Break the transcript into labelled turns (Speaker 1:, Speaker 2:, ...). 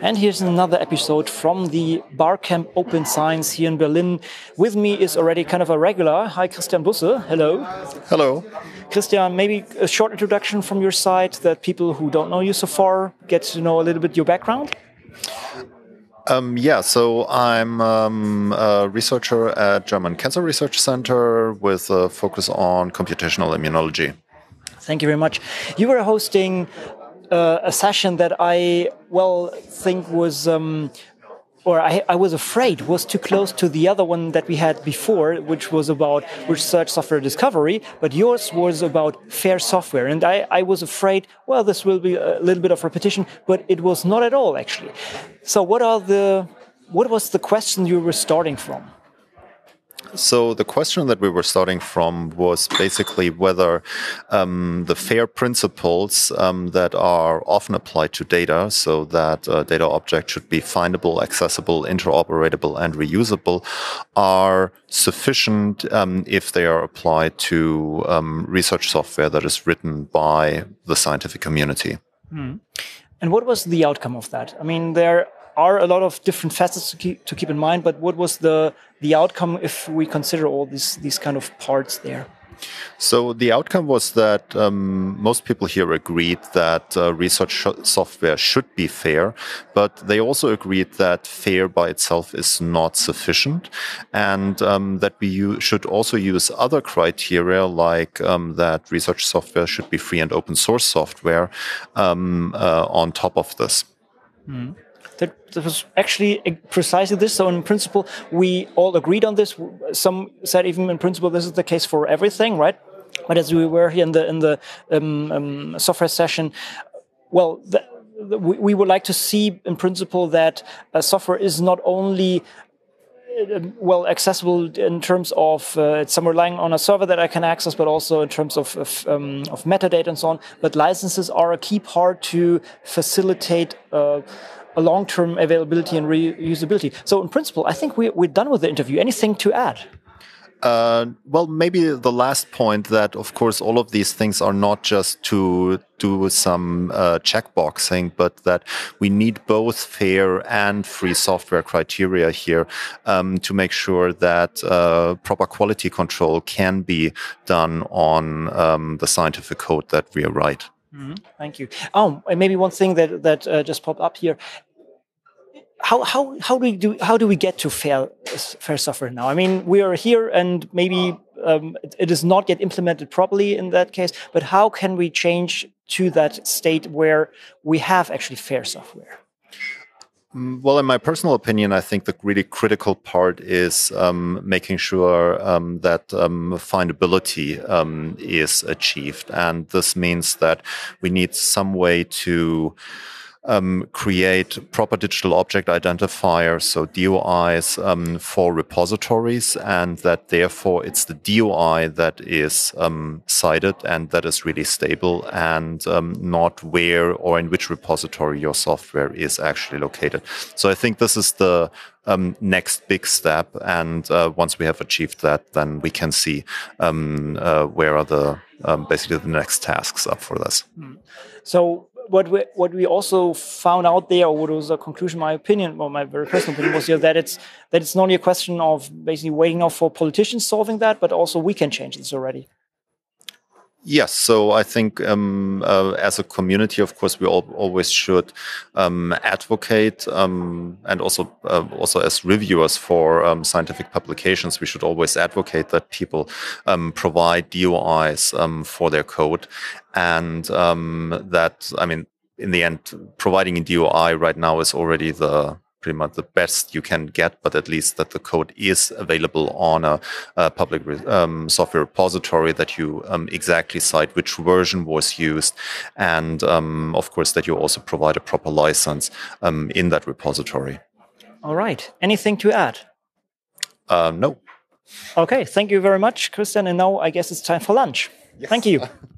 Speaker 1: And here's another episode from the Barcamp Open Science here in Berlin. With me is already kind of a regular. Hi, Christian Busse. Hello.
Speaker 2: Hello.
Speaker 1: Christian, maybe a short introduction from your side that people who don't know you so far get to know a little bit your background.
Speaker 2: Um, yeah, so I'm um, a researcher at German Cancer Research Center with a focus on computational immunology.
Speaker 1: Thank you very much. You were hosting uh, a session that I well think was. Um, or I, I, was afraid was too close to the other one that we had before, which was about research software discovery, but yours was about fair software. And I, I was afraid, well, this will be a little bit of repetition, but it was not at all, actually. So what are the, what was the question you were starting from?
Speaker 2: So the question that we were starting from was basically whether um, the FAIR principles um, that are often applied to data, so that a data object should be findable, accessible, interoperable, and reusable, are sufficient um, if they are applied to um, research software that is written by the scientific community.
Speaker 1: Hmm. And what was the outcome of that? I mean, there are a lot of different facets to keep, to keep in mind, but what was the the outcome if we consider all these these kind of parts there?
Speaker 2: So the outcome was that um, most people here agreed that uh, research software should be fair, but they also agreed that fair by itself is not sufficient, and um, that we should also use other criteria like um, that research software should be free and open source software um, uh, on top of this.
Speaker 1: Mm that was actually precisely this. So in principle, we all agreed on this. Some said even in principle this is the case for everything, right? But as we were here in the in the um, um, software session, well, the, we, would like to see in principle that software is not only uh, well accessible in terms of uh, it's somewhere lying on a server that I can access, but also in terms of of, um, of metadata and so on. But licenses are a key part to facilitate. Uh, a long-term availability and reusability. So in principle, I think we, we're done with the interview. Anything to add?
Speaker 2: Uh, well, maybe the last point that, of course, all of these things are not just to do some uh, checkboxing, but that we need both fair and free software criteria here um, to make sure that uh, proper quality control can be done on um, the scientific code that we write.
Speaker 1: Mm-hmm. Thank you. Oh, and maybe one thing that that uh, just popped up here. How how how do we do how do we get to fair fair software now? I mean, we are here, and maybe um, it, it is not yet implemented properly in that case. But how can we change to that state where we have actually fair software?
Speaker 2: Mm, well, in my personal opinion, I think the really critical part is um, making sure um, that um, findability um, is achieved. And this means that we need some way to um, create proper digital object identifiers, so DOIs um, for repositories, and that therefore it's the DOI that is um, cited and that is really stable and um, not where or in which repository your software is actually located. So I think this is the um, next big step. And uh, once we have achieved that, then we can see um, uh, where are the um, basically the next tasks up for this. Hmm.
Speaker 1: So what we, what we also found out there, or what was a conclusion, my opinion, or my very personal opinion, was here that it's that it's not only a question of basically waiting out for politicians solving that, but also we can change this already.
Speaker 2: Yes, so I think um, uh, as a community, of course, we all, always should um, advocate, um, and also uh, also as reviewers for um, scientific publications, we should always advocate that people um, provide DOIs um, for their code, and that I mean, in the end, providing a DOI right now is already the pretty much the best you can get, but at least that the code is available on a, a public um, software repository that you um, exactly cite which version was used. And um, of course, that you also provide a proper license um, in that repository.
Speaker 1: All right. Anything to add?
Speaker 2: Uh, no.
Speaker 1: Okay. Thank you very much, Christian. And now I guess it's time for lunch. Yes. Thank you.